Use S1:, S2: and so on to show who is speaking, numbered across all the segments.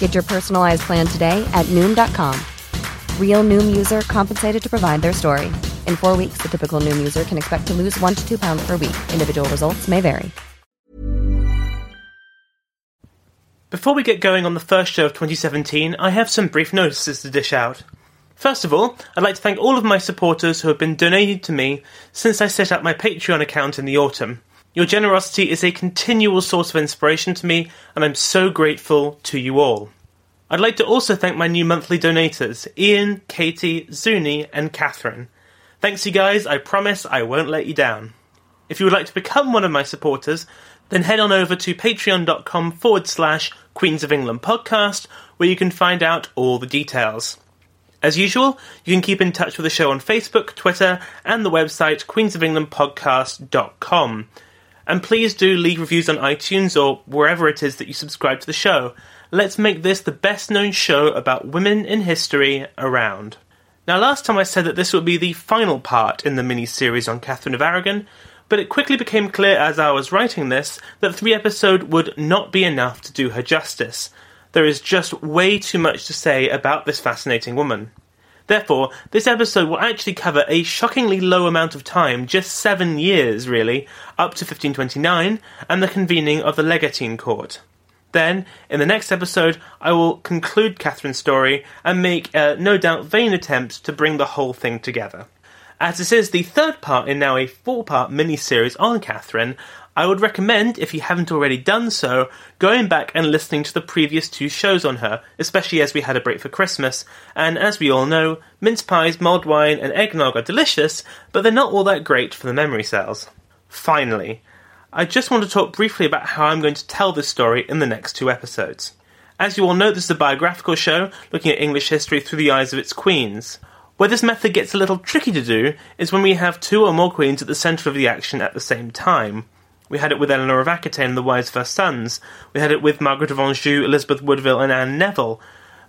S1: Get your personalized plan today at Noom.com. Real Noom user compensated to provide their story. In four weeks, the typical Noom user can expect to lose one to two pounds per week. Individual results may vary.
S2: Before we get going on the first show of 2017, I have some brief notices to dish out. First of all, I'd like to thank all of my supporters who have been donating to me since I set up my Patreon account in the autumn. Your generosity is a continual source of inspiration to me, and I'm so grateful to you all. I'd like to also thank my new monthly donators, Ian, Katie, Zuni, and Catherine. Thanks, you guys. I promise I won't let you down. If you would like to become one of my supporters, then head on over to patreon.com forward slash Queens of England podcast, where you can find out all the details. As usual, you can keep in touch with the show on Facebook, Twitter, and the website queensofenglandpodcast.com. And please do leave reviews on iTunes or wherever it is that you subscribe to the show. Let's make this the best known show about women in history around. Now, last time I said that this would be the final part in the mini series on Catherine of Aragon, but it quickly became clear as I was writing this that three episodes would not be enough to do her justice. There is just way too much to say about this fascinating woman. Therefore, this episode will actually cover a shockingly low amount of time, just seven years, really, up to 1529, and the convening of the Legatine Court. Then, in the next episode, I will conclude Catherine's story and make a no doubt vain attempt to bring the whole thing together. As this is the third part in now a four part mini series on Catherine, I would recommend, if you haven't already done so, going back and listening to the previous two shows on her, especially as we had a break for Christmas. And as we all know, mince pies, mulled wine, and eggnog are delicious, but they're not all that great for the memory cells. Finally, I just want to talk briefly about how I'm going to tell this story in the next two episodes. As you all know, this is a biographical show looking at English history through the eyes of its queens. Where this method gets a little tricky to do is when we have two or more queens at the centre of the action at the same time. We had it with Eleanor of Aquitaine and the Wives of Her Sons. We had it with Margaret of Anjou, Elizabeth Woodville, and Anne Neville.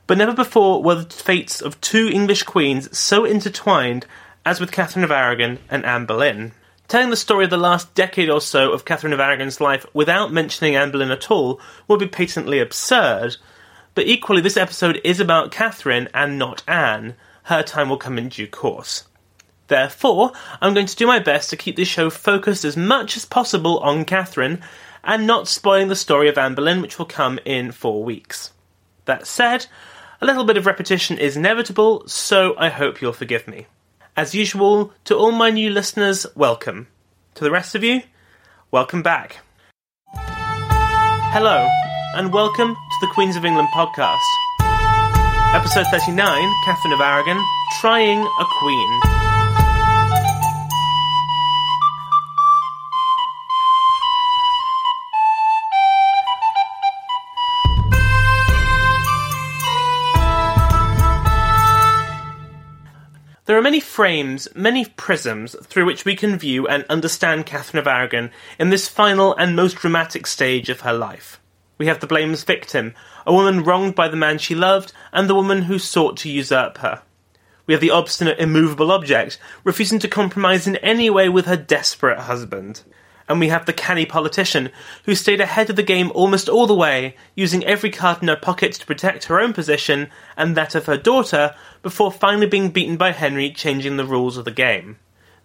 S2: But never before were the fates of two English queens so intertwined as with Catherine of Aragon and Anne Boleyn. Telling the story of the last decade or so of Catherine of Aragon's life without mentioning Anne Boleyn at all would be patently absurd. But equally, this episode is about Catherine and not Anne. Her time will come in due course. Therefore, I'm going to do my best to keep this show focused as much as possible on Catherine and not spoiling the story of Anne Boleyn, which will come in four weeks. That said, a little bit of repetition is inevitable, so I hope you'll forgive me. As usual, to all my new listeners, welcome. To the rest of you, welcome back. Hello, and welcome to the Queens of England podcast. Episode 39 Catherine of Aragon Trying a Queen. There are many frames, many prisms through which we can view and understand Catherine of Aragon in this final and most dramatic stage of her life. We have the blameless victim, a woman wronged by the man she loved, and the woman who sought to usurp her. We have the obstinate, immovable object, refusing to compromise in any way with her desperate husband. And we have the canny politician, who stayed ahead of the game almost all the way, using every card in her pocket to protect her own position and that of her daughter, before finally being beaten by Henry changing the rules of the game.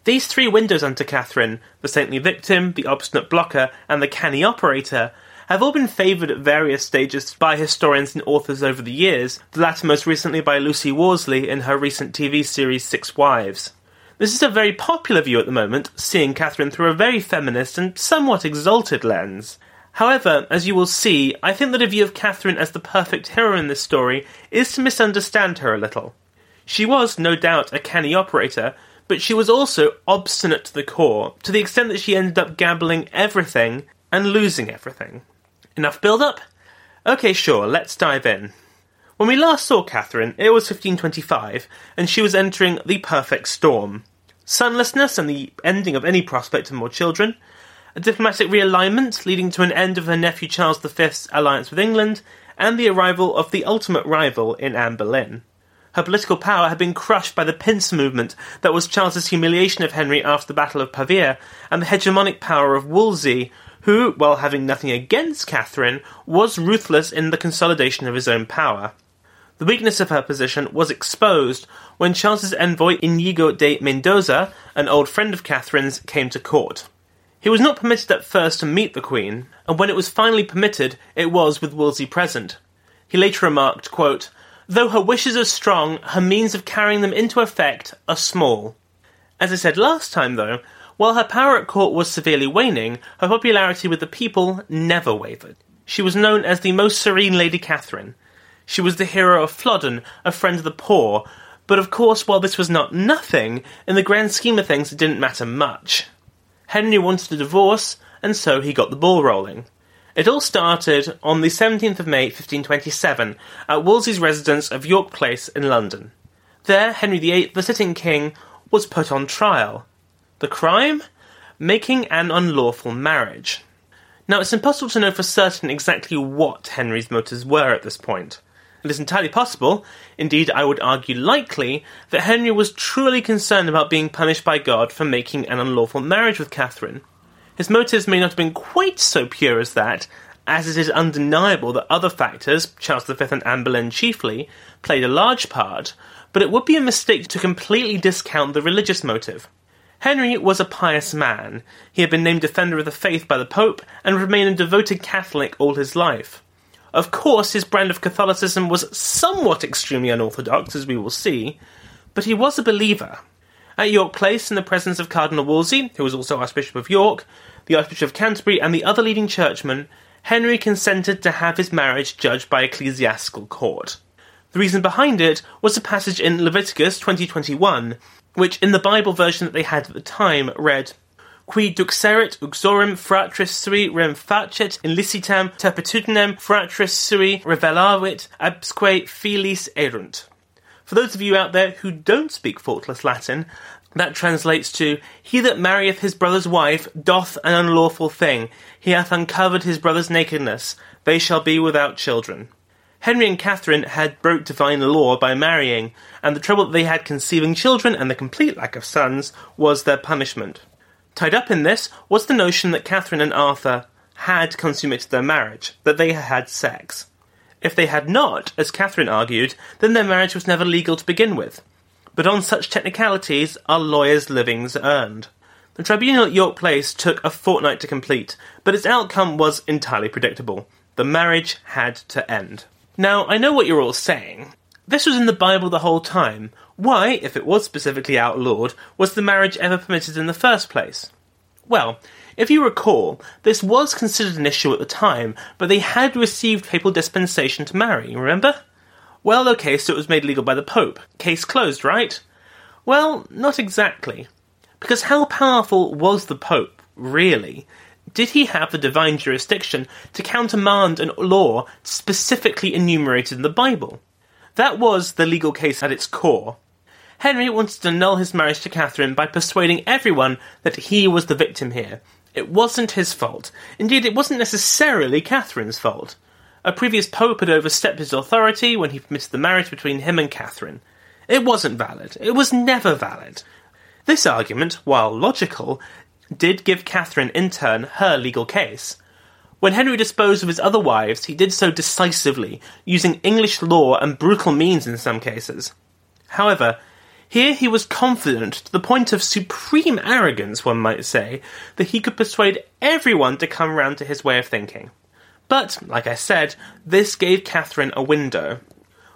S2: These three windows unto Catherine, the saintly victim, the obstinate blocker, and the canny operator, have all been favoured at various stages by historians and authors over the years, the latter most recently by Lucy Worsley in her recent TV series Six Wives. This is a very popular view at the moment, seeing Catherine through a very feminist and somewhat exalted lens. However, as you will see, I think that a view of Catherine as the perfect hero in this story is to misunderstand her a little. She was, no doubt, a canny operator, but she was also obstinate to the core, to the extent that she ended up gambling everything and losing everything. Enough build up? Okay, sure, let's dive in. When we last saw Catherine, it was 1525, and she was entering the perfect storm. Sonlessness and the ending of any prospect of more children, a diplomatic realignment leading to an end of her nephew Charles V's alliance with England, and the arrival of the ultimate rival in Anne Boleyn. Her political power had been crushed by the pincer movement that was Charles's humiliation of Henry after the Battle of Pavia, and the hegemonic power of Wolsey, who, while having nothing against Catherine, was ruthless in the consolidation of his own power. The weakness of her position was exposed when Charles's envoy Inigo de Mendoza, an old friend of Catherine's, came to court. He was not permitted at first to meet the Queen, and when it was finally permitted, it was with Wolsey present. He later remarked, quote, Though her wishes are strong, her means of carrying them into effect are small. As I said last time, though, while her power at court was severely waning, her popularity with the people never wavered. She was known as the most serene Lady Catherine. She was the hero of Flodden, a friend of the poor, but of course, while this was not nothing, in the grand scheme of things it didn't matter much. Henry wanted a divorce, and so he got the ball rolling. It all started on the 17th of May 1527 at Wolsey's residence of York Place in London. There, Henry VIII, the sitting king, was put on trial. The crime? Making an unlawful marriage. Now, it's impossible to know for certain exactly what Henry's motives were at this point. It is entirely possible, indeed I would argue likely, that Henry was truly concerned about being punished by God for making an unlawful marriage with Catherine. His motives may not have been quite so pure as that, as it is undeniable that other factors, Charles V and Anne Boleyn chiefly, played a large part, but it would be a mistake to completely discount the religious motive. Henry was a pious man. He had been named Defender of the Faith by the Pope and remained a devoted Catholic all his life. Of course, his brand of Catholicism was somewhat extremely unorthodox, as we will see, but he was a believer. At York Place, in the presence of Cardinal Wolsey, who was also Archbishop of York, the Archbishop of Canterbury, and the other leading churchmen, Henry consented to have his marriage judged by ecclesiastical court. The reason behind it was a passage in Leviticus 2021, which in the Bible version that they had at the time read, Qui duxerit uxorem fratris sui rem facet illicitam turpitudinem fratris sui revelavit absque filis erunt. For those of you out there who don't speak faultless Latin, that translates to He that marrieth his brother's wife doth an unlawful thing. He hath uncovered his brother's nakedness. They shall be without children. Henry and Catherine had broke divine law by marrying, and the trouble that they had conceiving children and the complete lack of sons was their punishment. Tied up in this was the notion that Catherine and Arthur had consummated their marriage, that they had sex. If they had not, as Catherine argued, then their marriage was never legal to begin with. But on such technicalities are lawyers' livings earned. The tribunal at York Place took a fortnight to complete, but its outcome was entirely predictable. The marriage had to end. Now, I know what you're all saying. This was in the Bible the whole time. Why, if it was specifically outlawed, was the marriage ever permitted in the first place? Well, if you recall, this was considered an issue at the time, but they had received papal dispensation to marry, remember? Well, okay, so it was made legal by the Pope. Case closed, right? Well, not exactly. Because how powerful was the Pope, really? Did he have the divine jurisdiction to countermand a law specifically enumerated in the Bible? That was the legal case at its core. Henry wanted to annul his marriage to Catherine by persuading everyone that he was the victim here, it wasn't his fault. Indeed, it wasn't necessarily Catherine's fault. A previous pope had overstepped his authority when he permitted the marriage between him and Catherine. It wasn't valid. It was never valid. This argument, while logical, did give Catherine in turn her legal case. When Henry disposed of his other wives, he did so decisively, using English law and brutal means in some cases. However, here he was confident, to the point of supreme arrogance, one might say, that he could persuade everyone to come round to his way of thinking. But, like I said, this gave Catherine a window.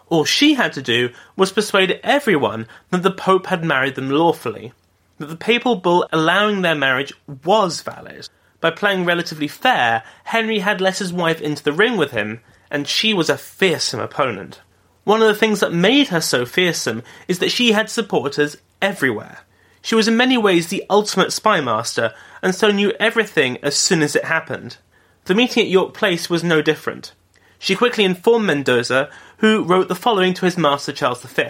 S2: All she had to do was persuade everyone that the Pope had married them lawfully. That the papal bull allowing their marriage was valid. By playing relatively fair, Henry had let his wife into the ring with him, and she was a fearsome opponent. One of the things that made her so fearsome is that she had supporters everywhere. She was in many ways the ultimate spy master, and so knew everything as soon as it happened. The meeting at York Place was no different. She quickly informed Mendoza, who wrote the following to his master Charles V.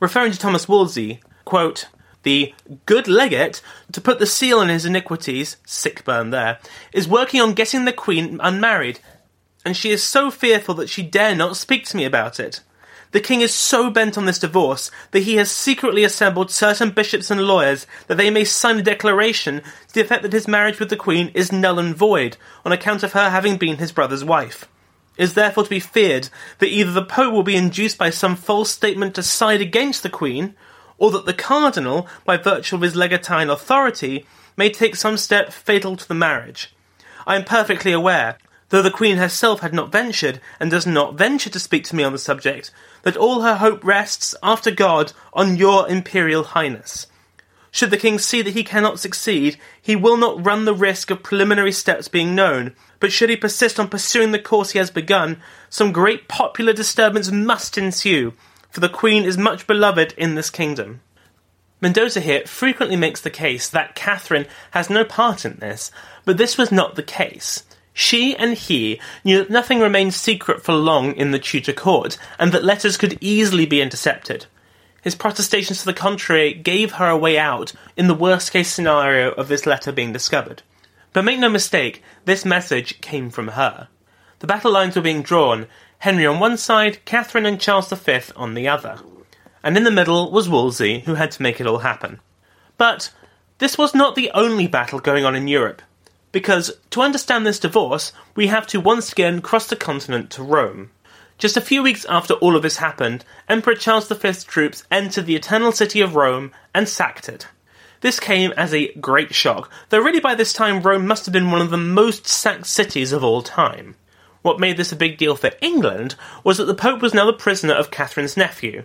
S2: Referring to Thomas Wolsey, quote, the good legate, to put the seal on his iniquities, sick burn there, is working on getting the Queen unmarried, and she is so fearful that she dare not speak to me about it. The king is so bent on this divorce that he has secretly assembled certain bishops and lawyers that they may sign a declaration to the effect that his marriage with the queen is null and void on account of her having been his brother's wife. It is therefore to be feared that either the Pope will be induced by some false statement to side against the Queen, or that the Cardinal, by virtue of his legatine authority, may take some step fatal to the marriage. I am perfectly aware, though the Queen herself had not ventured, and does not venture to speak to me on the subject, that all her hope rests, after God, on your Imperial Highness. Should the King see that he cannot succeed, he will not run the risk of preliminary steps being known, but should he persist on pursuing the course he has begun, some great popular disturbance must ensue, for the Queen is much beloved in this kingdom. Mendoza here frequently makes the case that Catherine has no part in this, but this was not the case. She and he knew that nothing remained secret for long in the Tudor court, and that letters could easily be intercepted. His protestations to the contrary gave her a way out in the worst case scenario of this letter being discovered. But make no mistake, this message came from her. The battle lines were being drawn, Henry on one side, Catherine and Charles V on the other. And in the middle was Wolsey, who had to make it all happen. But this was not the only battle going on in Europe, because to understand this divorce, we have to once again cross the continent to Rome. Just a few weeks after all of this happened, Emperor Charles V's troops entered the Eternal City of Rome and sacked it. This came as a great shock, though really by this time Rome must have been one of the most sacked cities of all time. What made this a big deal for England was that the Pope was now the prisoner of Catherine's nephew.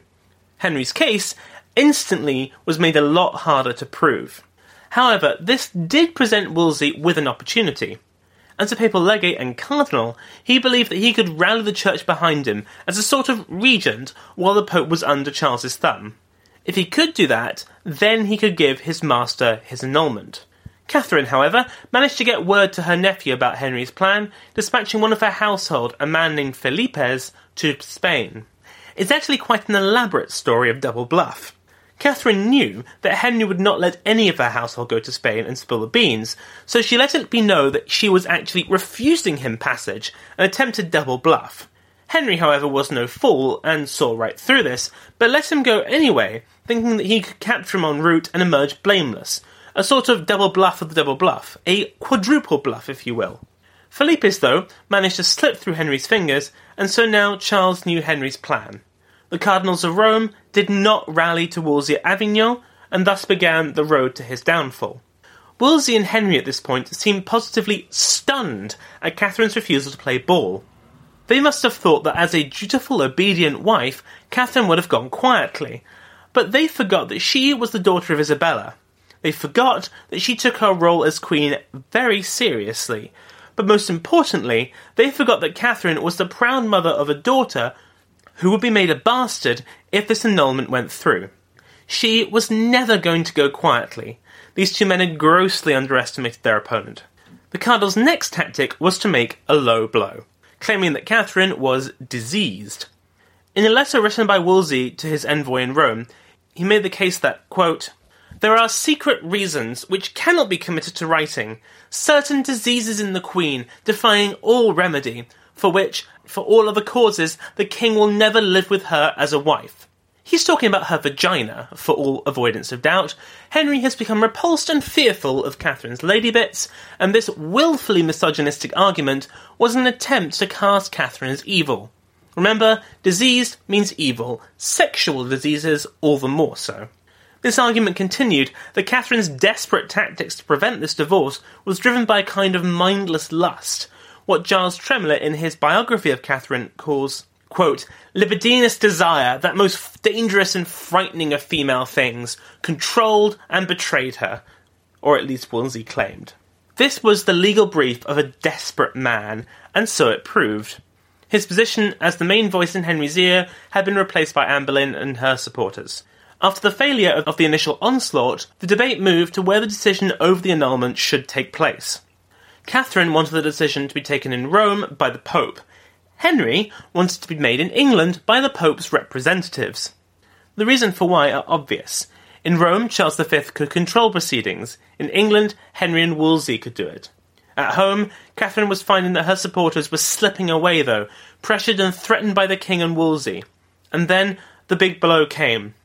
S2: Henry's case instantly was made a lot harder to prove. However, this did present Wolsey with an opportunity. As a papal legate and cardinal, he believed that he could rally the church behind him as a sort of regent while the Pope was under Charles's thumb. If he could do that, then he could give his master his annulment. Catherine, however, managed to get word to her nephew about Henry's plan, dispatching one of her household, a man named Felipes, to Spain. It's actually quite an elaborate story of double bluff. Catherine knew that Henry would not let any of her household go to Spain and spill the beans, so she let it be known that she was actually refusing him passage, an attempted double bluff. Henry, however, was no fool and saw right through this, but let him go anyway, thinking that he could capture him en route and emerge blameless. A sort of double bluff of the double bluff, a quadruple bluff, if you will. Felipes, though, managed to slip through Henry's fingers, and so now Charles knew Henry's plan. The cardinals of Rome did not rally to Wolsey at Avignon, and thus began the road to his downfall. Wolsey and Henry at this point seemed positively stunned at Catherine's refusal to play ball. They must have thought that as a dutiful, obedient wife, Catherine would have gone quietly. But they forgot that she was the daughter of Isabella. They forgot that she took her role as queen very seriously. But most importantly, they forgot that Catherine was the proud mother of a daughter who would be made a bastard if this annulment went through. She was never going to go quietly. These two men had grossly underestimated their opponent. The Cardinal's next tactic was to make a low blow claiming that Catherine was diseased. In a letter written by Wolsey to his envoy in Rome, he made the case that, quote, there are secret reasons which cannot be committed to writing, certain diseases in the Queen defying all remedy, for which, for all other causes, the King will never live with her as a wife. He's talking about her vagina, for all avoidance of doubt. Henry has become repulsed and fearful of Catherine's lady bits, and this wilfully misogynistic argument was an attempt to cast Catherine as evil. Remember, diseased means evil, sexual diseases all the more so. This argument continued that Catherine's desperate tactics to prevent this divorce was driven by a kind of mindless lust, what Giles Tremlett in his biography of Catherine calls, quote, libidinous desire, that most dangerous and frightening of female things, controlled and betrayed her, or at least Wolsey claimed. This was the legal brief of a desperate man, and so it proved. His position as the main voice in Henry's ear had been replaced by Anne Boleyn and her supporters. After the failure of the initial onslaught, the debate moved to where the decision over the annulment should take place. Catherine wanted the decision to be taken in Rome by the Pope. Henry wanted it to be made in England by the Pope's representatives. The reason for why are obvious. In Rome, Charles V could control proceedings. In England, Henry and Wolsey could do it. At home, Catherine was finding that her supporters were slipping away, though, pressured and threatened by the king and Wolsey. And then the big blow came.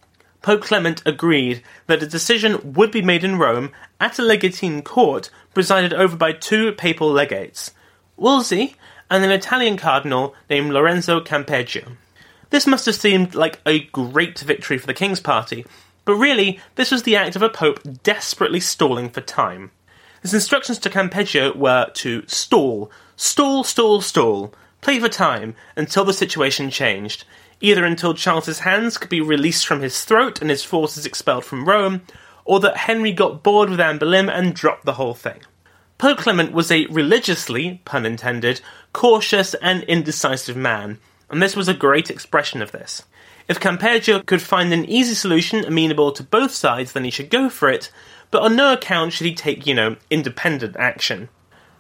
S2: Pope Clement agreed that a decision would be made in Rome at a legatine court presided over by two papal legates, Wolsey and an Italian cardinal named Lorenzo Campeggio. This must have seemed like a great victory for the King's party, but really, this was the act of a pope desperately stalling for time. His instructions to Campeggio were to stall, stall, stall, stall, play for time until the situation changed, either until Charles's hands could be released from his throat and his forces expelled from Rome, or that Henry got bored with Anne Boleyn and dropped the whole thing. Pope Clement was a religiously, pun intended, cautious and indecisive man, and this was a great expression of this. If Campeggio could find an easy solution amenable to both sides, then he should go for it, but on no account should he take, you know, independent action.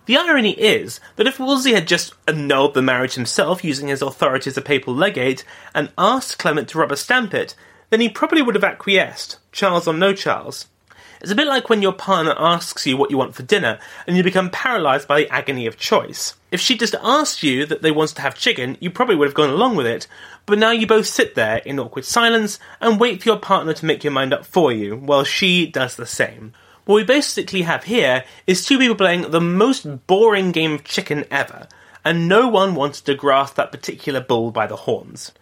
S2: The irony is that if Wolsey had just annulled the marriage himself using his authority as a papal legate and asked Clement to rubber stamp it, then he probably would have acquiesced, Charles or no Charles. It's a bit like when your partner asks you what you want for dinner and you become paralysed by the agony of choice. If she just asked you that they wanted to have chicken, you probably would have gone along with it, but now you both sit there in awkward silence and wait for your partner to make your mind up for you, while she does the same. What we basically have here is two people playing the most boring game of chicken ever, and no one wanted to grasp that particular bull by the horns.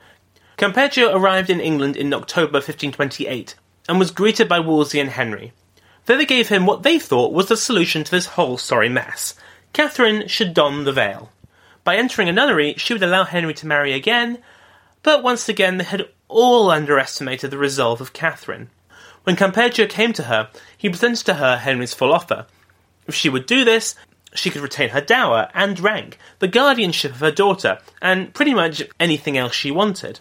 S2: Campeggio arrived in England in October 1528 and was greeted by Wolsey and Henry. They gave him what they thought was the solution to this whole sorry mess. Catherine should don the veil. By entering a nunnery, she would allow Henry to marry again, but once again they had all underestimated the resolve of Catherine. When Campeggio came to her, he presented to her Henry's full offer. If she would do this, she could retain her dower and rank, the guardianship of her daughter, and pretty much anything else she wanted.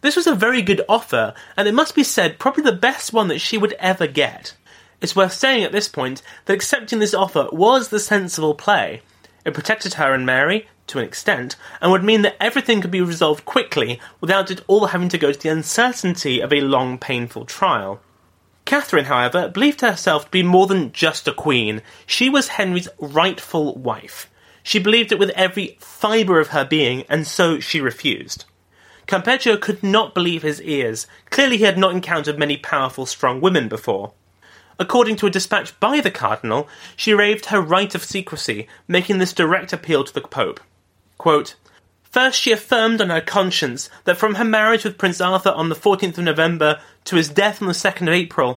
S2: This was a very good offer, and it must be said, probably the best one that she would ever get. It's worth saying at this point that accepting this offer was the sensible play. It protected her and Mary, to an extent, and would mean that everything could be resolved quickly without it all having to go to the uncertainty of a long, painful trial. Catherine, however, believed herself to be more than just a queen. She was Henry's rightful wife. She believed it with every fibre of her being, and so she refused. Campeggio could not believe his ears. Clearly, he had not encountered many powerful, strong women before. According to a dispatch by the cardinal, she raved her right of secrecy, making this direct appeal to the Pope. Quote, First, she affirmed on her conscience that from her marriage with Prince Arthur on the 14th of November to his death on the 2nd of April.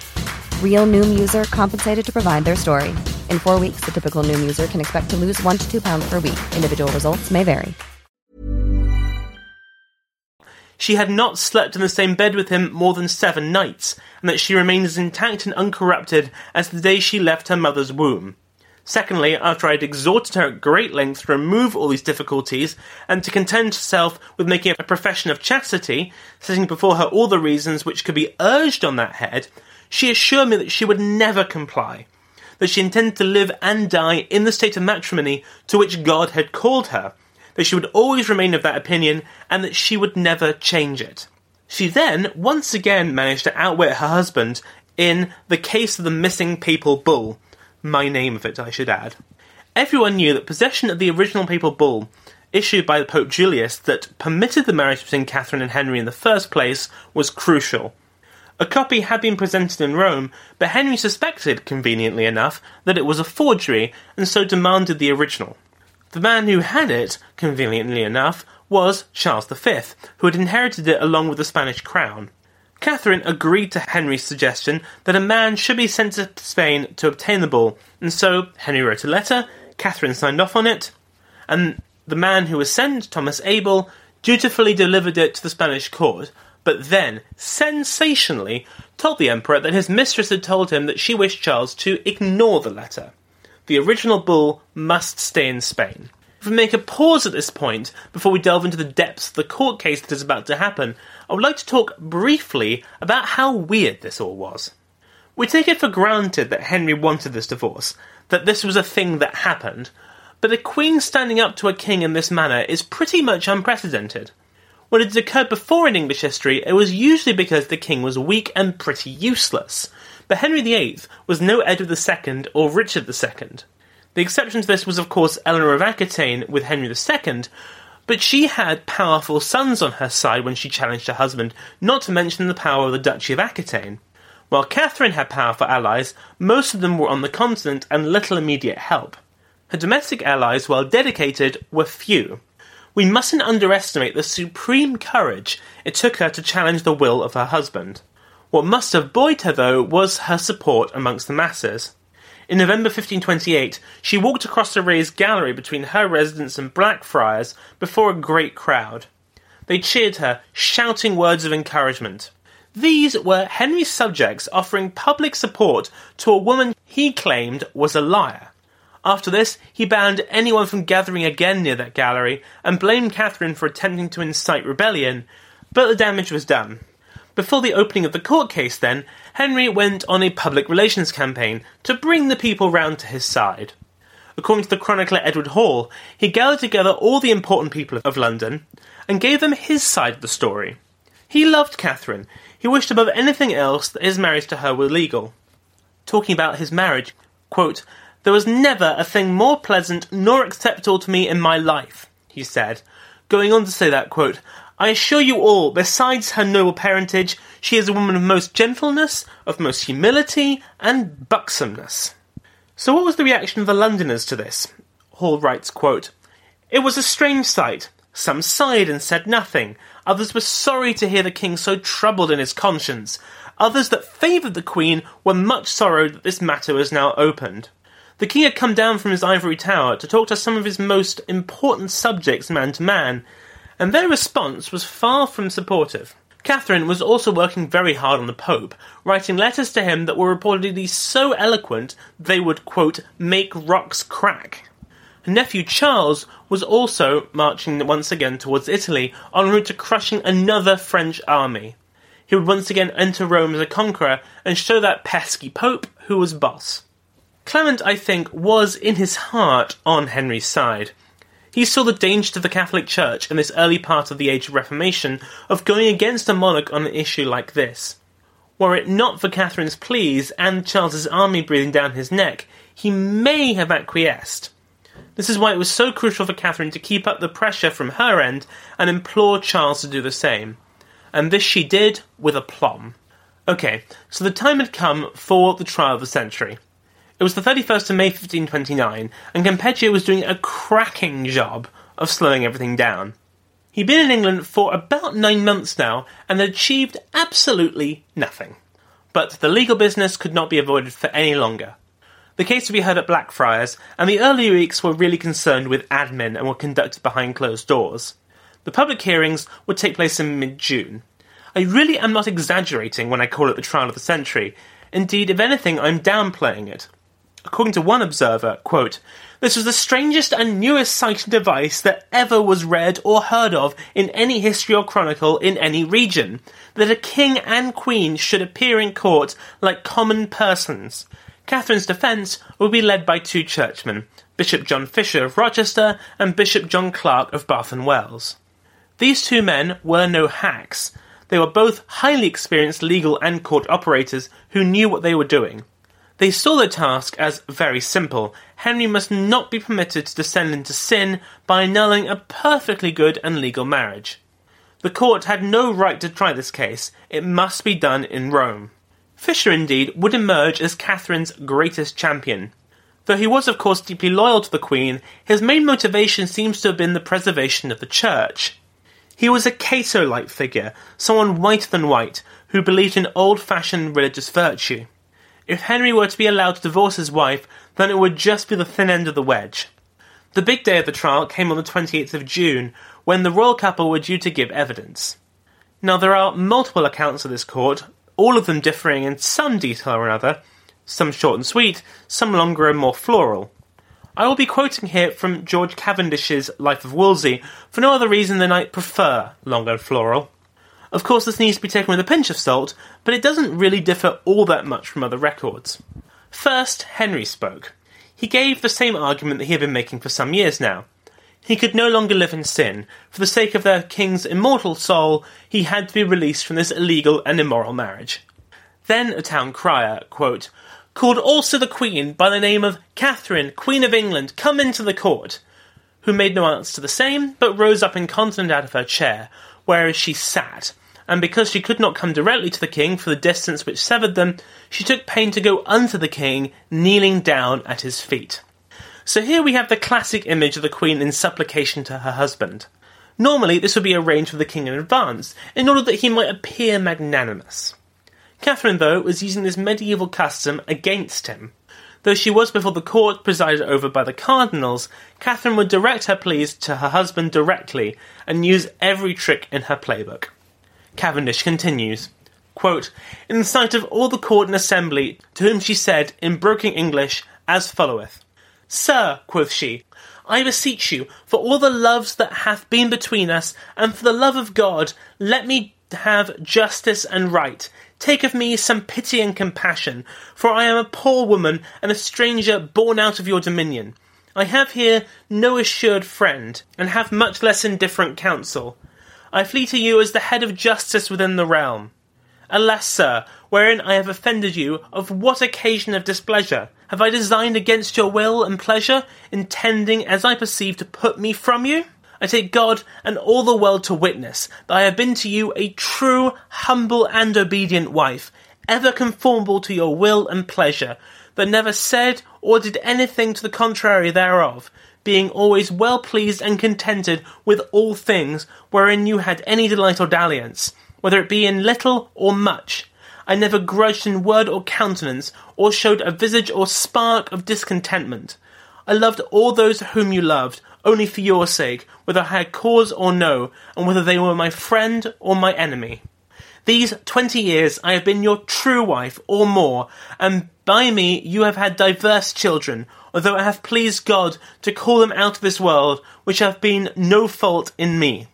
S1: Real Noom user compensated to provide their story. In four weeks, the typical Noom user can expect to lose one to two pounds per week. Individual results may vary.
S2: She had not slept in the same bed with him more than seven nights, and that she remained as intact and uncorrupted as the day she left her mother's womb. Secondly, after I had exhorted her at great length to remove all these difficulties and to content herself with making a profession of chastity, setting before her all the reasons which could be urged on that head, she assured me that she would never comply, that she intended to live and die in the state of matrimony to which God had called her, that she would always remain of that opinion, and that she would never change it. She then once again managed to outwit her husband in the case of the missing papal bull, my name of it, I should add. Everyone knew that possession of the original papal bull, issued by Pope Julius, that permitted the marriage between Catherine and Henry in the first place, was crucial. A copy had been presented in Rome, but Henry suspected, conveniently enough, that it was a forgery, and so demanded the original. The man who had it, conveniently enough, was Charles V, who had inherited it along with the Spanish crown. Catherine agreed to Henry's suggestion that a man should be sent to Spain to obtain the bull, and so Henry wrote a letter, Catherine signed off on it, and the man who was sent, Thomas Abel, dutifully delivered it to the Spanish court, but then, sensationally, told the emperor that his mistress had told him that she wished Charles to ignore the letter. The original bull must stay in Spain. If we make a pause at this point, before we delve into the depths of the court case that is about to happen, I would like to talk briefly about how weird this all was. We take it for granted that Henry wanted this divorce, that this was a thing that happened, but a queen standing up to a king in this manner is pretty much unprecedented. When it had occurred before in English history, it was usually because the king was weak and pretty useless. But Henry VIII was no Edward II or Richard II. The exception to this was, of course, Eleanor of Aquitaine with Henry II, but she had powerful sons on her side when she challenged her husband, not to mention the power of the Duchy of Aquitaine. While Catherine had powerful allies, most of them were on the continent and little immediate help. Her domestic allies, while dedicated, were few. We mustn't underestimate the supreme courage it took her to challenge the will of her husband. What must have buoyed her, though, was her support amongst the masses. In November 1528, she walked across the raised gallery between her residence and Blackfriars before a great crowd. They cheered her, shouting words of encouragement. These were Henry's subjects offering public support to a woman he claimed was a liar. After this, he banned anyone from gathering again near that gallery and blamed Catherine for attempting to incite rebellion, but the damage was done. Before the opening of the court case, then, Henry went on a public relations campaign to bring the people round to his side. According to the chronicler Edward Hall, he gathered together all the important people of London and gave them his side of the story. He loved Catherine. He wished above anything else that his marriage to her were legal. Talking about his marriage, quote, There was never a thing more pleasant nor acceptable to me in my life, he said, going on to say that, quote, I assure you all, besides her noble parentage, she is a woman of most gentleness, of most humility, and buxomness. So what was the reaction of the Londoners to this? Hall writes, quote, It was a strange sight. Some sighed and said nothing. Others were sorry to hear the king so troubled in his conscience. Others that favoured the queen were much sorrowed that this matter was now opened. The king had come down from his ivory tower to talk to some of his most important subjects man to man, and their response was far from supportive. Catherine was also working very hard on the Pope, writing letters to him that were reportedly so eloquent they would, quote, make rocks crack. Her nephew Charles was also marching once again towards Italy en route to crushing another French army. He would once again enter Rome as a conqueror and show that pesky Pope who was boss. Clement, I think, was in his heart on Henry's side. He saw the danger to the Catholic Church in this early part of the Age of Reformation of going against a monarch on an issue like this. Were it not for Catherine's pleas and Charles's army breathing down his neck, he may have acquiesced. This is why it was so crucial for Catherine to keep up the pressure from her end and implore Charles to do the same. And this she did with aplomb. Okay, so the time had come for the trial of the century. It was the 31st of May 1529, and Campeggio was doing a cracking job of slowing everything down. He'd been in England for about nine months now and had achieved absolutely nothing. But the legal business could not be avoided for any longer. The case would be heard at Blackfriars, and the early weeks were really concerned with admin and were conducted behind closed doors. The public hearings would take place in mid June. I really am not exaggerating when I call it the trial of the century. Indeed, if anything, I'm downplaying it. According to one observer, quote, this was the strangest and newest sight and device that ever was read or heard of in any history or chronicle in any region. That a king and queen should appear in court like common persons. Catherine's defence would be led by two churchmen, Bishop John Fisher of Rochester and Bishop John Clerk of Bath and Wells. These two men were no hacks. They were both highly experienced legal and court operators who knew what they were doing. They saw the task as very simple. Henry must not be permitted to descend into sin by annulling a perfectly good and legal marriage. The court had no right to try this case. It must be done in Rome. Fisher, indeed, would emerge as Catherine's greatest champion. Though he was, of course, deeply loyal to the Queen, his main motivation seems to have been the preservation of the Church. He was a Cato like figure, someone whiter than white, who believed in old fashioned religious virtue. If Henry were to be allowed to divorce his wife, then it would just be the thin end of the wedge. The big day of the trial came on the 28th of June, when the royal couple were due to give evidence. Now, there are multiple accounts of this court, all of them differing in some detail or another, some short and sweet, some longer and more floral. I will be quoting here from George Cavendish's Life of Wolsey for no other reason than I prefer long and floral. Of course, this needs to be taken with a pinch of salt, but it doesn't really differ all that much from other records. First, Henry spoke. He gave the same argument that he had been making for some years now. He could no longer live in sin. For the sake of their king's immortal soul, he had to be released from this illegal and immoral marriage. Then a town crier, quote, called also the Queen by the name of Catherine, Queen of England, come into the court, who made no answer to the same, but rose up incontinent out of her chair, whereas she sat, and because she could not come directly to the king for the distance which severed them, she took pain to go unto the king, kneeling down at his feet. So here we have the classic image of the queen in supplication to her husband. Normally, this would be arranged with the king in advance, in order that he might appear magnanimous. Catherine, though, was using this medieval custom against him. Though she was before the court presided over by the cardinals, Catherine would direct her pleas to her husband directly and use every trick in her playbook. Cavendish continues, quote, In sight of all the court and assembly, to whom she said, in broken English, as followeth Sir, quoth she, I beseech you, for all the loves that hath been between us, and for the love of God, let me have justice and right. Take of me some pity and compassion, for I am a poor woman and a stranger born out of your dominion. I have here no assured friend, and have much less indifferent counsel. I flee to you as the head of justice within the realm. Alas, sir, wherein I have offended you, of what occasion of displeasure? Have I designed against your will and pleasure, intending, as I perceive, to put me from you? I take God and all the world to witness that I have been to you a true, humble, and obedient wife, ever conformable to your will and pleasure, but never said or did anything to the contrary thereof, being always well pleased and contented with all things wherein you had any delight or dalliance, whether it be in little or much. I never grudged in word or countenance, or showed a visage or spark of discontentment. I loved all those whom you loved, only for your sake, whether I had cause or no, and whether they were my friend or my enemy. These twenty years I have been your true wife, or more, and by me you have had diverse children, although I have pleased God to call them out of this world, which have been no fault in me.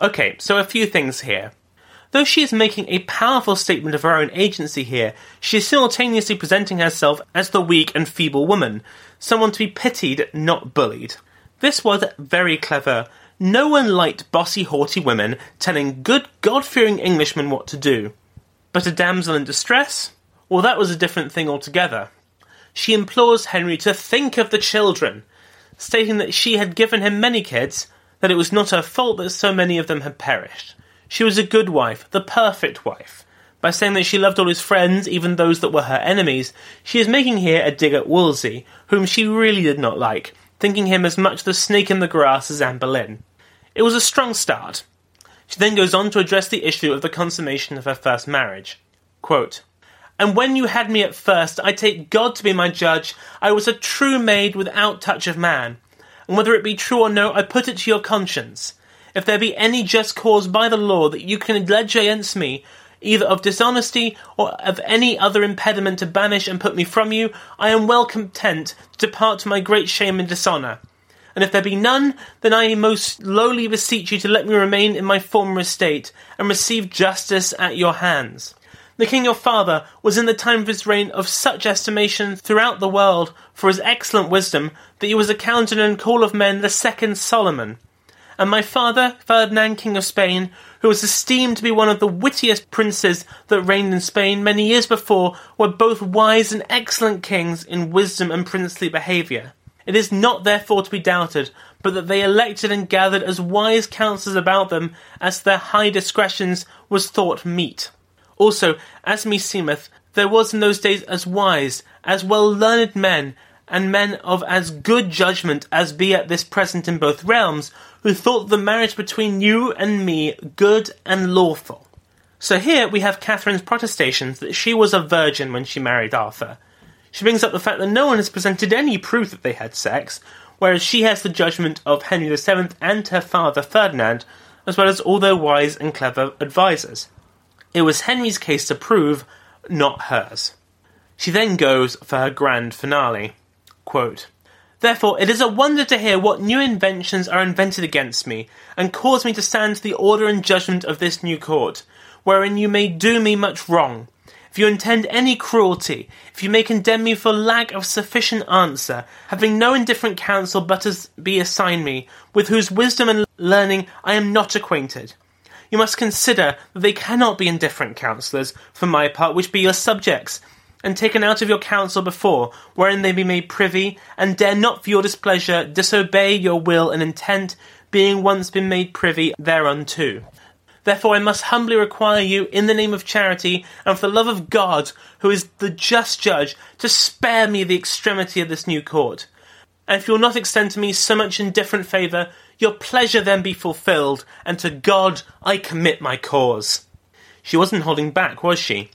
S2: Okay, so a few things here. Though she is making a powerful statement of her own agency here, she is simultaneously presenting herself as the weak and feeble woman, someone to be pitied, not bullied. This was very clever. No one liked bossy, haughty women telling good, God fearing Englishmen what to do. But a damsel in distress? Well, that was a different thing altogether. She implores Henry to think of the children, stating that she had given him many kids, that it was not her fault that so many of them had perished. She was a good wife, the perfect wife. By saying that she loved all his friends, even those that were her enemies, she is making here a dig at Wolsey, whom she really did not like, thinking him as much the snake in the grass as Anne Boleyn. It was a strong start. She then goes on to address the issue of the consummation of her first marriage. Quote, and when you had me at first, I take God to be my judge, I was a true maid without touch of man. And whether it be true or no, I put it to your conscience if there be any just cause by the law that you can allege against me, either of dishonesty or of any other impediment to banish and put me from you, I am well content to depart to my great shame and dishonour. And if there be none, then I most lowly beseech you to let me remain in my former estate, and receive justice at your hands. The king your father was in the time of his reign of such estimation throughout the world for his excellent wisdom that he was accounted in call of men the second Solomon and my father, Ferdinand, King of Spain, who was esteemed to be one of the wittiest princes that reigned in Spain many years before, were both wise and excellent kings in wisdom and princely behaviour. It is not therefore to be doubted, but that they elected and gathered as wise counsellors about them as their high discretions was thought meet. Also, as meseemeth, there was in those days as wise, as well learned men, and men of as good judgment as be at this present in both realms, who thought the marriage between you and me good and lawful. So here we have Catherine's protestations that she was a virgin when she married Arthur. She brings up the fact that no one has presented any proof that they had sex, whereas she has the judgment of Henry VII and her father Ferdinand, as well as all their wise and clever advisers. It was Henry's case to prove, not hers. She then goes for her grand finale. Quote, Therefore, it is a wonder to hear what new inventions are invented against me, and cause me to stand to the order and judgment of this new court, wherein you may do me much wrong. If you intend any cruelty, if you may condemn me for lack of sufficient answer, having no indifferent counsel but as be assigned me, with whose wisdom and learning I am not acquainted, you must consider that they cannot be indifferent counsellors, for my part, which be your subjects, and taken out of your council before, wherein they be made privy, and dare not for your displeasure disobey your will and intent, being once been made privy thereunto. Therefore I must humbly require you, in the name of charity, and for the love of God, who is the just judge, to spare me the extremity of this new court. And if you will not extend to me so much indifferent favour, your pleasure then be fulfilled, and to God I commit my cause. She wasn't holding back, was she?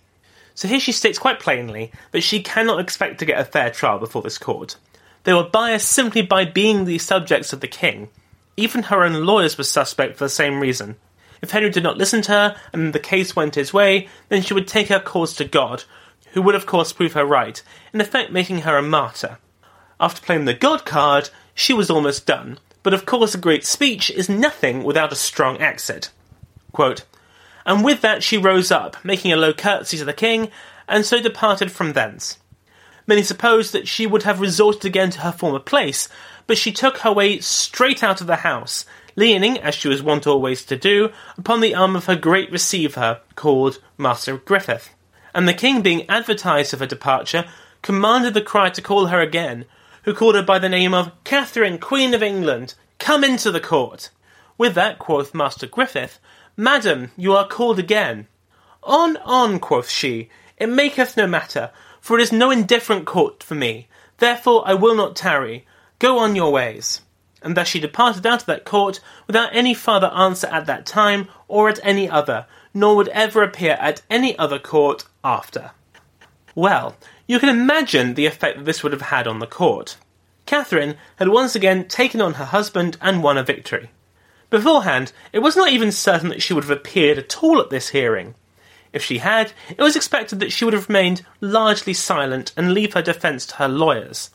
S2: So here she states quite plainly that she cannot expect to get a fair trial before this court. They were biased simply by being the subjects of the king. Even her own lawyers were suspect for the same reason. If Henry did not listen to her and the case went his way, then she would take her cause to God, who would of course prove her right, in effect making her a martyr. After playing the God card, she was almost done, but of course a great speech is nothing without a strong accent. Quote, and with that she rose up, making a low curtsy to the king, and so departed from thence. Many supposed that she would have resorted again to her former place, but she took her way straight out of the house, leaning, as she was wont always to do, upon the arm of her great receiver, called Master Griffith. And the king, being advertised of her departure, commanded the crier to call her again, who called her by the name of Catherine, Queen of England, come into the court. With that, quoth Master Griffith, Madam, you are called again. On, on, quoth she, it maketh no matter, for it is no indifferent court for me. Therefore I will not tarry. Go on your ways. And thus she departed out of that court without any farther answer at that time or at any other, nor would ever appear at any other court after. Well, you can imagine the effect that this would have had on the court. Catherine had once again taken on her husband and won a victory. Beforehand, it was not even certain that she would have appeared at all at this hearing. If she had, it was expected that she would have remained largely silent and leave her defence to her lawyers.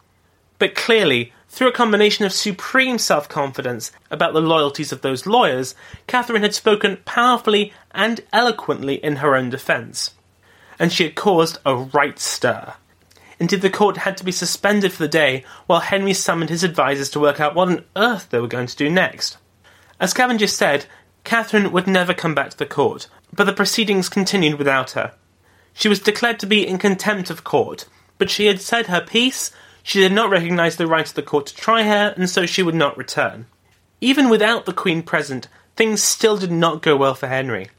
S2: But clearly, through a combination of supreme self confidence about the loyalties of those lawyers, Catherine had spoken powerfully and eloquently in her own defence. And she had caused a right stir. Indeed, the court had to be suspended for the day while Henry summoned his advisers to work out what on earth they were going to do next. As Cavendish said, Catherine would never come back to the court, but the proceedings continued without her. She was declared to be in contempt of court, but she had said her piece, she did not recognise the right of the court to try her, and so she would not return. Even without the Queen present, things still did not go well for Henry.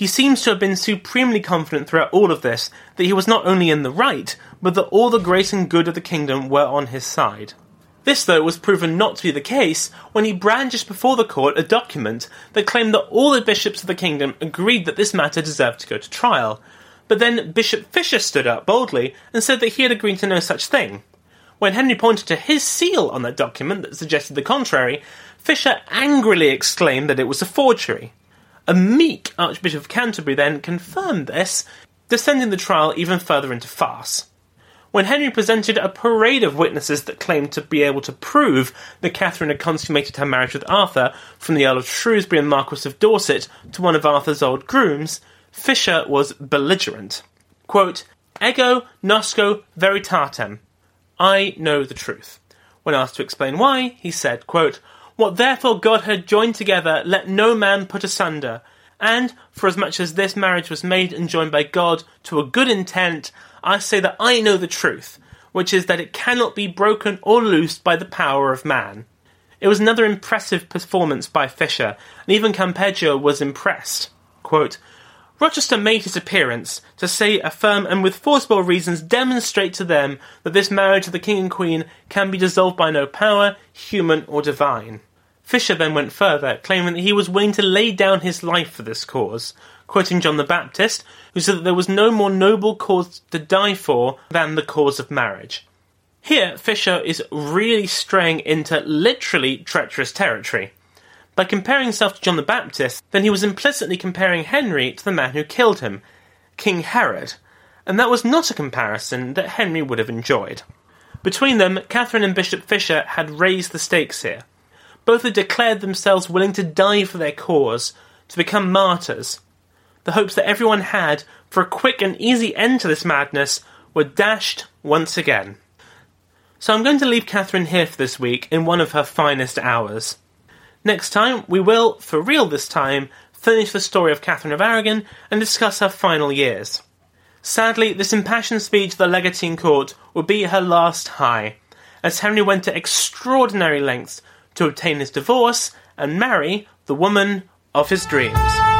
S2: He seems to have been supremely confident throughout all of this that he was not only in the right, but that all the grace and good of the kingdom were on his side. This, though, was proven not to be the case when he brandished before the court a document that claimed that all the bishops of the kingdom agreed that this matter deserved to go to trial. But then Bishop Fisher stood up boldly and said that he had agreed to no such thing. When Henry pointed to his seal on that document that suggested the contrary, Fisher angrily exclaimed that it was a forgery. A meek Archbishop of Canterbury then confirmed this, descending the trial even further into farce. When Henry presented a parade of witnesses that claimed to be able to prove that Catherine had consummated her marriage with Arthur, from the Earl of Shrewsbury and Marquis of Dorset to one of Arthur's old grooms, Fisher was belligerent. Quote, Ego nosco veritatem. I know the truth. When asked to explain why, he said, quote, what therefore God had joined together, let no man put asunder. And, forasmuch as this marriage was made and joined by God to a good intent, I say that I know the truth, which is that it cannot be broken or loosed by the power of man. It was another impressive performance by Fisher, and even Campeggio was impressed. Quote, Rochester made his appearance to say, affirm, and with forcible reasons demonstrate to them that this marriage of the king and queen can be dissolved by no power, human or divine. Fisher then went further, claiming that he was willing to lay down his life for this cause, quoting John the Baptist, who said that there was no more noble cause to die for than the cause of marriage. Here, Fisher is really straying into literally treacherous territory. By comparing himself to John the Baptist, then he was implicitly comparing Henry to the man who killed him, King Herod, and that was not a comparison that Henry would have enjoyed. Between them, Catherine and Bishop Fisher had raised the stakes here. Both had declared themselves willing to die for their cause, to become martyrs. The hopes that everyone had for a quick and easy end to this madness were dashed once again. So I'm going to leave Catherine here for this week in one of her finest hours. Next time, we will, for real this time, finish the story of Catherine of Aragon and discuss her final years. Sadly, this impassioned speech of the Legatine Court would be her last high, as Henry went to extraordinary lengths to obtain his divorce and marry the woman of his dreams.